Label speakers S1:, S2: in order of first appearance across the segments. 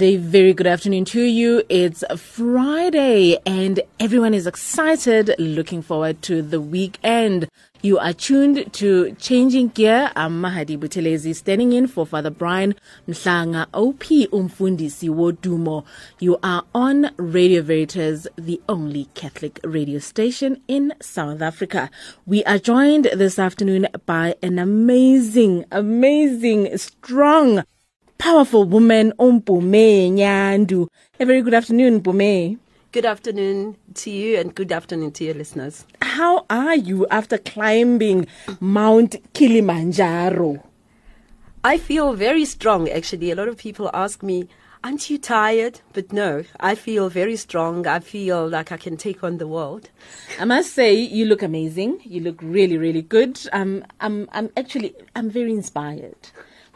S1: And a very good afternoon to you. It's Friday and everyone is excited, looking forward to the weekend. You are tuned to Changing Gear. I'm Mahadi Buthelezi, standing in for Father Brian Mhlanga, OP Umfundisi Wodumo. You are on Radio Veritas, the only Catholic radio station in South Africa. We are joined this afternoon by an amazing, amazing, strong, powerful woman, Umpume Nyandu. A very good afternoon, Pume.
S2: Good afternoon to you and good afternoon to your listeners.
S1: How are you after climbing Mount Kilimanjaro?
S2: I feel very strong actually. A lot of people ask me, Aren't you tired? But no, I feel very strong. I feel like I can take on the world.
S1: I must say, you look amazing. You look really, really good. I'm, I'm, I'm actually, I'm very inspired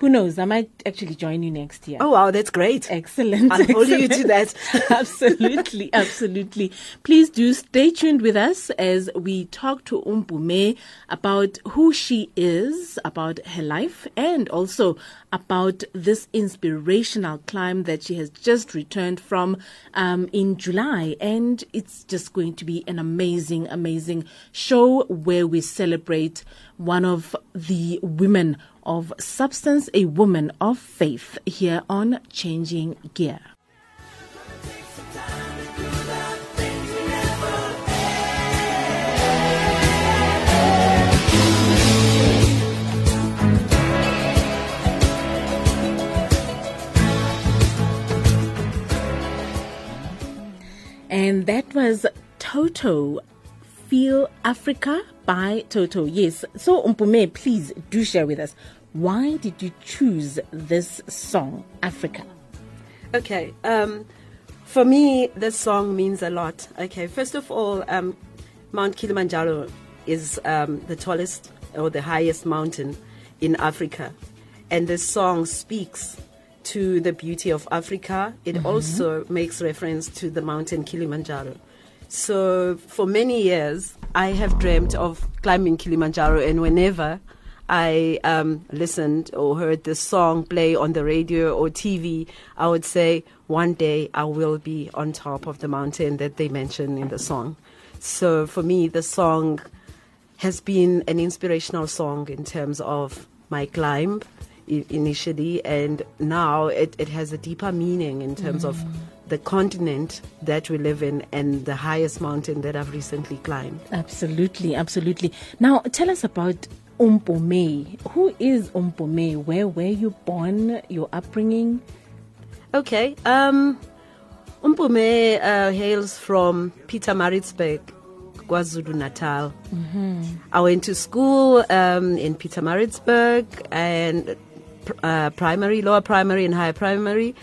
S1: who knows? I might actually join you next year.
S2: Oh wow, that's great!
S1: Excellent.
S2: I'll hold you to that.
S1: absolutely, absolutely. Please do stay tuned with us as we talk to Umpume about who she is, about her life, and also about this inspirational climb that she has just returned from um, in July. And it's just going to be an amazing, amazing show where we celebrate one of the women of substance, a woman of faith, here on Changing Gear. And that was Toto Feel Africa by Toto. Yes. So, Umpume, please do share with us why did you choose this song, Africa?
S2: Okay. Um, for me, this song means a lot. Okay. First of all, um, Mount Kilimanjaro is um, the tallest or the highest mountain in Africa. And this song speaks to the beauty of Africa. It mm-hmm. also makes reference to the mountain Kilimanjaro. So for many years, I have dreamt of climbing Kilimanjaro, and whenever I um, listened or heard this song play on the radio or TV, I would say, one day I will be on top of the mountain that they mention in the song. So for me, the song has been an inspirational song in terms of my climb initially, and now it, it has a deeper meaning in terms mm. of the continent that we live in and the highest mountain that I've recently climbed.
S1: Absolutely, absolutely. Now, tell us about Umpume. Who is Umpume? Where were you born? Your upbringing?
S2: Okay. Um, Umpume uh, hails from Pietermaritzburg, KwaZulu Natal. Mm-hmm. I went to school um, in Pietermaritzburg and uh, primary, lower primary, and higher primary.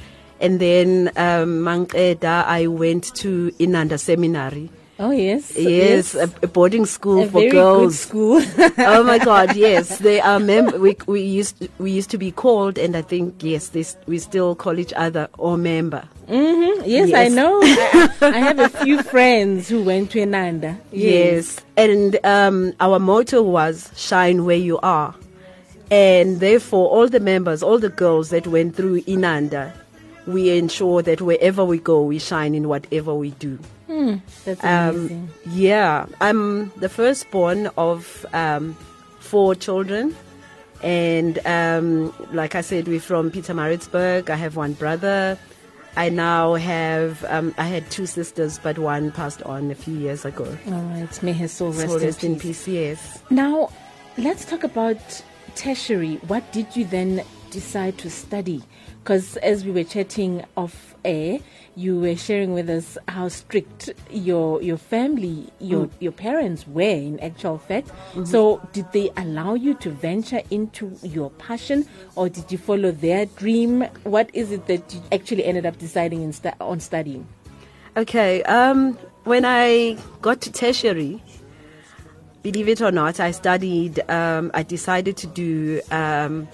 S2: And then um, I went to Inanda Seminary.
S1: Oh yes,
S2: yes, yes. A, a, boarding school
S1: a
S2: for girls.
S1: school.
S2: oh my God, yes, they are. Mem- we we used to, we used to be called, and I think yes, this we still call each other or member.
S1: Mm-hmm. Yes, yes, I know. I, I, have a few friends who went to Inanda.
S2: Yes, yes. and um, our motto was "Shine where you are," and therefore all the members, all the girls that went through Inanda, we ensure that wherever we go, we shine in whatever we do.
S1: Hmm, that's amazing.
S2: Um, yeah, I'm the firstborn of um, four children. And um, like I said, we're from Pietermaritzburg. I have one brother. I now have, um, I had two sisters, but one passed on a few years ago.
S1: All right. May his soul rest,
S2: soul rest
S1: in,
S2: in peace. Yes.
S1: Now, let's talk about tertiary. What did you then decide to study? Because as we were chatting off air, you were sharing with us how strict your your family, your mm. your parents were in actual fact. Mm-hmm. So did they allow you to venture into your passion, or did you follow their dream? What is it that you actually ended up deciding stu- on studying?
S2: Okay, um, when I got to tertiary, believe it or not, I studied. Um, I decided to do um,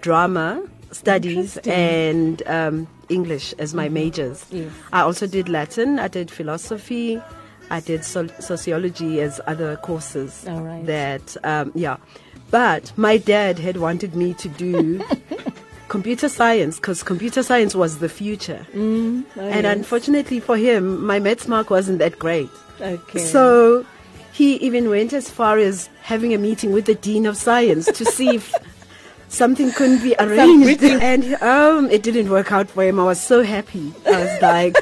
S2: drama studies and um, English as my mm-hmm. majors. Yes. I also did Latin, I did philosophy, I did so- sociology as other courses.
S1: All right.
S2: That, um, yeah. But my dad had wanted me to do computer science because computer science was the future.
S1: Mm, oh,
S2: and
S1: yes.
S2: unfortunately for him, my maths mark wasn't that great.
S1: okay.
S2: So he even went as far as having a meeting with the dean of science to see if something couldn't be arranged. And um, it didn't work out for him. I was so happy. I was like,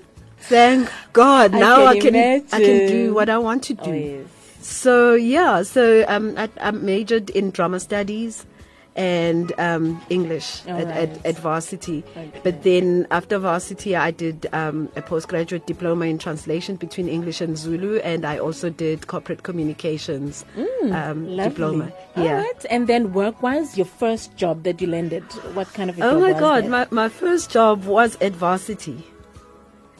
S2: thank God.
S1: I
S2: Now I
S1: can
S2: can, I can do what I want to do.
S1: oh, yes.
S2: So yeah, so um, I, I majored in drama studies and um, English at,
S1: right.
S2: at, at varsity.
S1: Okay.
S2: But then after varsity, I did um, a postgraduate diploma in translation between English and Zulu, and I also did corporate communications um,
S1: Mm, Lovely.
S2: diploma.
S1: All
S2: Yeah.
S1: right. And then work-wise, your first job that you landed, what kind of
S2: Oh my God, my, my first job was at varsity.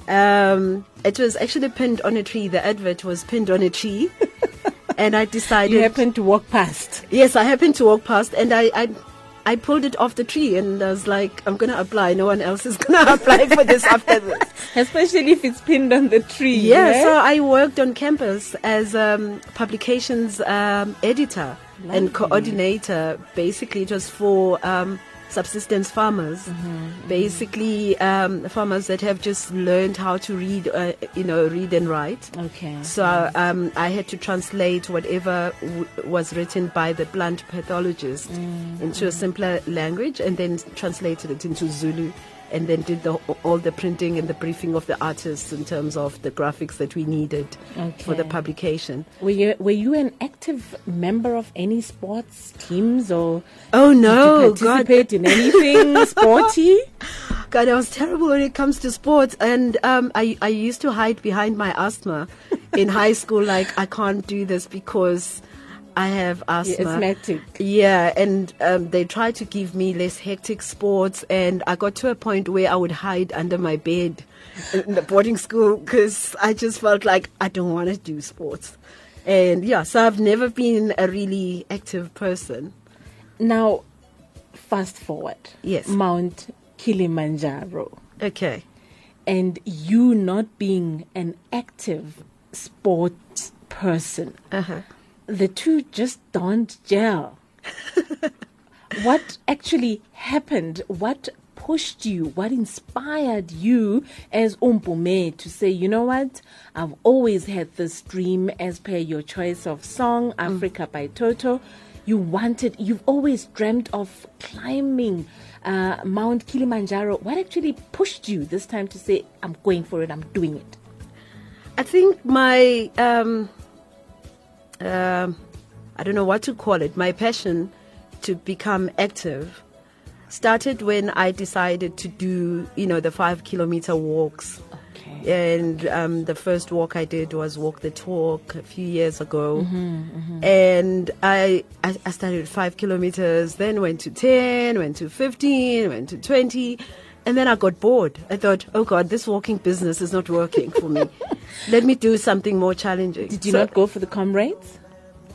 S2: Um, it was actually pinned on a tree. The advert was pinned on a tree. and I decided.
S1: you happened to walk past.
S2: Yes, I happened to walk past and I, I, I pulled it off the tree and I was like, I'm going to apply. No one else is going to apply for this after this.
S1: Especially if it's pinned on the tree.
S2: Yeah,
S1: eh?
S2: so I worked on campus as um, publications um, editor
S1: Lovely.
S2: and coordinator. Basically, it was for um, subsistence farmers.
S1: Mm-hmm,
S2: Basically, um, farmers that have just learned how to read, uh, you know, read and write.
S1: Okay.
S2: So um, I had to translate whatever w- was written by the plant pathologist into a simpler language and then translated it into Zulu and then did the, all the printing and the briefing of the artists in terms of the graphics that we needed for the publication.
S1: Were you were you an active member of any sports teams or
S2: Oh
S1: did
S2: no,
S1: you
S2: God,
S1: participate in anything sporty?
S2: God, I was terrible when it comes to sports, and um, I I used to hide behind my asthma in high school. Like I can't do this because I have asthma.
S1: asthmatic.
S2: Yeah, and um, they tried to give me less hectic sports, and I got to a point where I would hide under my bed in the boarding school because I just felt like I don't want to do sports. And yeah, so I've never been a really active person.
S1: Now, fast forward.
S2: Yes.
S1: Mount Kilimanjaro.
S2: Okay.
S1: and you not being an active sports person,
S2: Uh-huh.
S1: The two just don't gel. what actually happened? What pushed you? What inspired you as Umpume to say, you know what? I've always had this dream as per your choice of song, Africa by Toto. You wanted, you've always dreamt of climbing uh, Mount Kilimanjaro. What actually pushed you this time to say, I'm going for it, I'm doing it?
S2: I think my um, um, I don't know what to call it. My passion to become active started when I decided to do, you know, the five kilometer walks.
S1: Okay.
S2: And um, the first walk I did was Walk the Talk a few years ago. Mm-hmm. And I, I, I started five kilometers, then went to 10, went to 15, went to 20. And then I got bored. I thought, oh God, this walking business is not working for me. Let me do something more challenging.
S1: Did you
S2: So-
S1: not go for the comrades?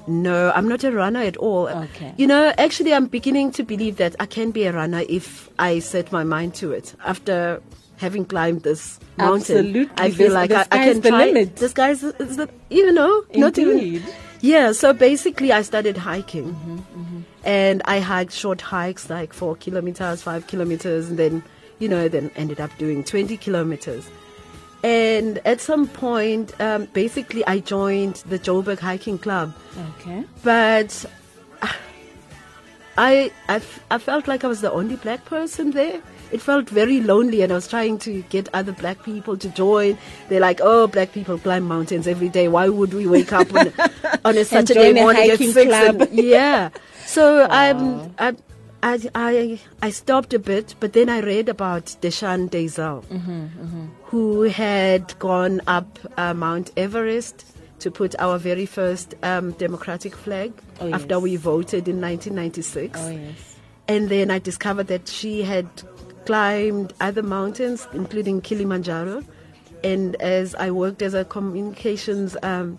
S2: no, I'm not a runner at all.
S1: Okay.
S2: You know, actually, I'm beginning to believe that I can be a runner if I set my mind to it. After having climbed this mountain,
S1: Absolutely.
S2: I feel
S1: This-
S2: like I, I can
S1: the
S2: try.
S1: limit.
S2: The sky's is the you know not even.
S1: Indeed.
S2: Yeah. So basically, I started hiking,
S1: Mm-hmm,
S2: and I hiked short hikes like four kilometers, five kilometers, and then you know then ended up doing twenty kilometers. And at some point, um, basically, I joined the Joburg Hiking Club
S1: Okay.
S2: but I, I, f- I felt like I was the only black person there. It felt very lonely, and I was trying to get other black people to join. They're like, "Oh, black people climb mountains every day. Why would we wake up on, on a Saturday
S1: join a
S2: morning at
S1: hiking
S2: six?
S1: club."
S2: And, yeah. So um, I, I, I, I stopped a bit, but then I read about Deshun Deysel,
S1: Mm-hmm,
S2: who had gone up uh, Mount Everest to put our very first um, democratic flag
S1: Oh,
S2: after
S1: yes.
S2: we voted in 1996.
S1: Oh, yes.
S2: And then I discovered that she had climbed other mountains, including Kilimanjaro. And as I worked as a communications um,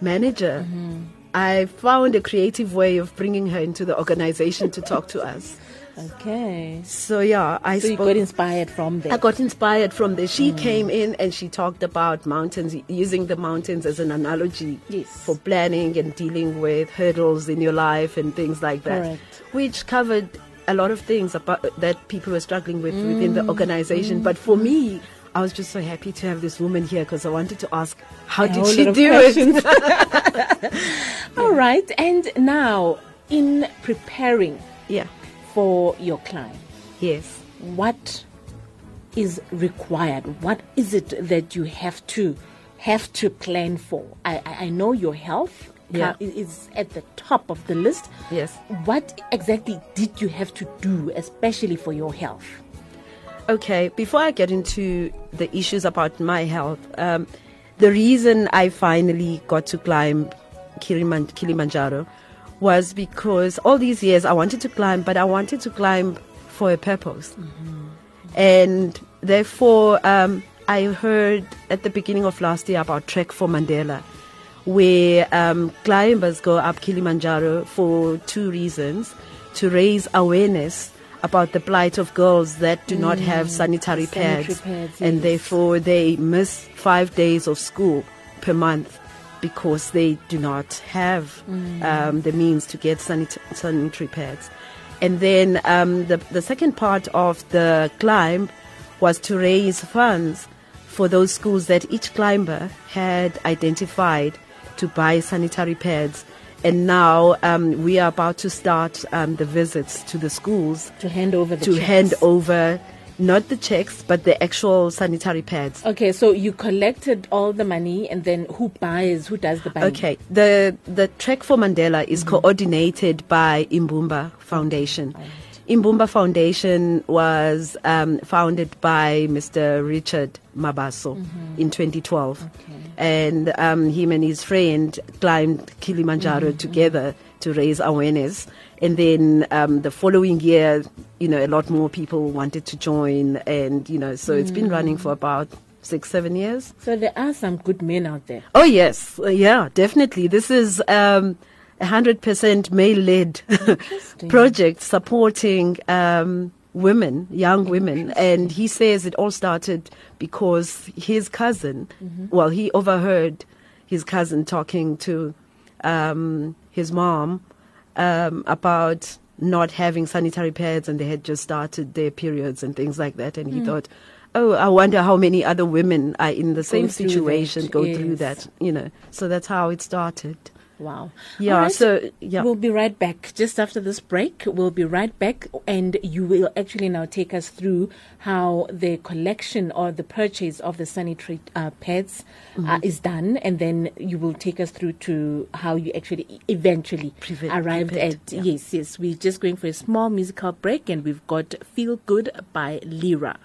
S2: manager,
S1: Mm-hmm.
S2: I found a creative way of bringing her into the organization to talk to us.
S1: Okay.
S2: So yeah, I
S1: So you
S2: spoke.
S1: got inspired from there.
S2: I got inspired from this. She
S1: Mm.
S2: came in and she talked about mountains, using the mountains as an analogy
S1: Yes.
S2: for planning and dealing with hurdles in your life and things like that,
S1: Correct.
S2: which covered a lot of things about that people were struggling with mm. within the mm. organization. Mm. But for me, I was just so happy to have this woman here because I wanted to ask, how a did she do it?
S1: All right. And now, in preparing
S2: yeah.
S1: for your client,
S2: yes,
S1: what is required? What is it that you have to have to plan for? I, I know your health yeah. is at the top of the list.
S2: Yes.
S1: What exactly did you have to do, especially for your health?
S2: Okay, before I get into the issues about my health, um, the reason I finally got to climb Kilimanjaro was because all these years I wanted to climb, but I wanted to climb for a purpose. Mm-hmm. And therefore, um, I heard at the beginning of last year about Trek for Mandela, where um, climbers go up Kilimanjaro for two reasons to raise awareness about the plight of girls that do mm, not have sanitary, sanitary pads, pads and therefore they miss five days of school per month because they do not have mm. um, the means to get sanit- sanitary pads. And then um, the, the second part of the climb was to raise funds for those schools that each climber had identified to buy sanitary pads. And now um, we are about to start um, the visits to the schools
S1: to hand over
S2: to
S1: checks.
S2: hand over not the checks, but the actual sanitary pads.
S1: Okay, so you collected all the money, and then who buys? Who does the buying?
S2: Okay, the the Trek for Mandela is mm-hmm. coordinated by Imbumba Foundation. Right. Imbumba Foundation was um, founded by Mr. Richard Mabaso mm-hmm. in 2012. Okay. And um, him and his friend climbed Kilimanjaro mm-hmm. together to raise awareness. And then um, the following year, you know, a lot more people wanted to join. And, you know, so mm-hmm. it's been running for about six, seven years.
S1: So there are some good men out there.
S2: Oh, yes. Uh, yeah, definitely. This is. Um, a 100% male-led project supporting um, women, young women. And he says it all started because his cousin, mm-hmm. well, he overheard his cousin talking to um, his mom um, about not having sanitary pads and they had just started their periods and things like that. And he mm. thought, oh, I wonder how many other women are in the same situation, that. go yes. through that, you know. So that's how it started.
S1: Wow.
S2: Yeah. Right. So yeah,
S1: we'll be right back just after this break. We'll be right back, and you will actually now take us through how the collection or the purchase of the sanitary uh, pads uh, mm-hmm. uh, is done, and then you will take us through to how you actually eventually arrived at. Yeah. Yes, yes. We're just going for a small musical break, and we've got "Feel Good" by Lyra.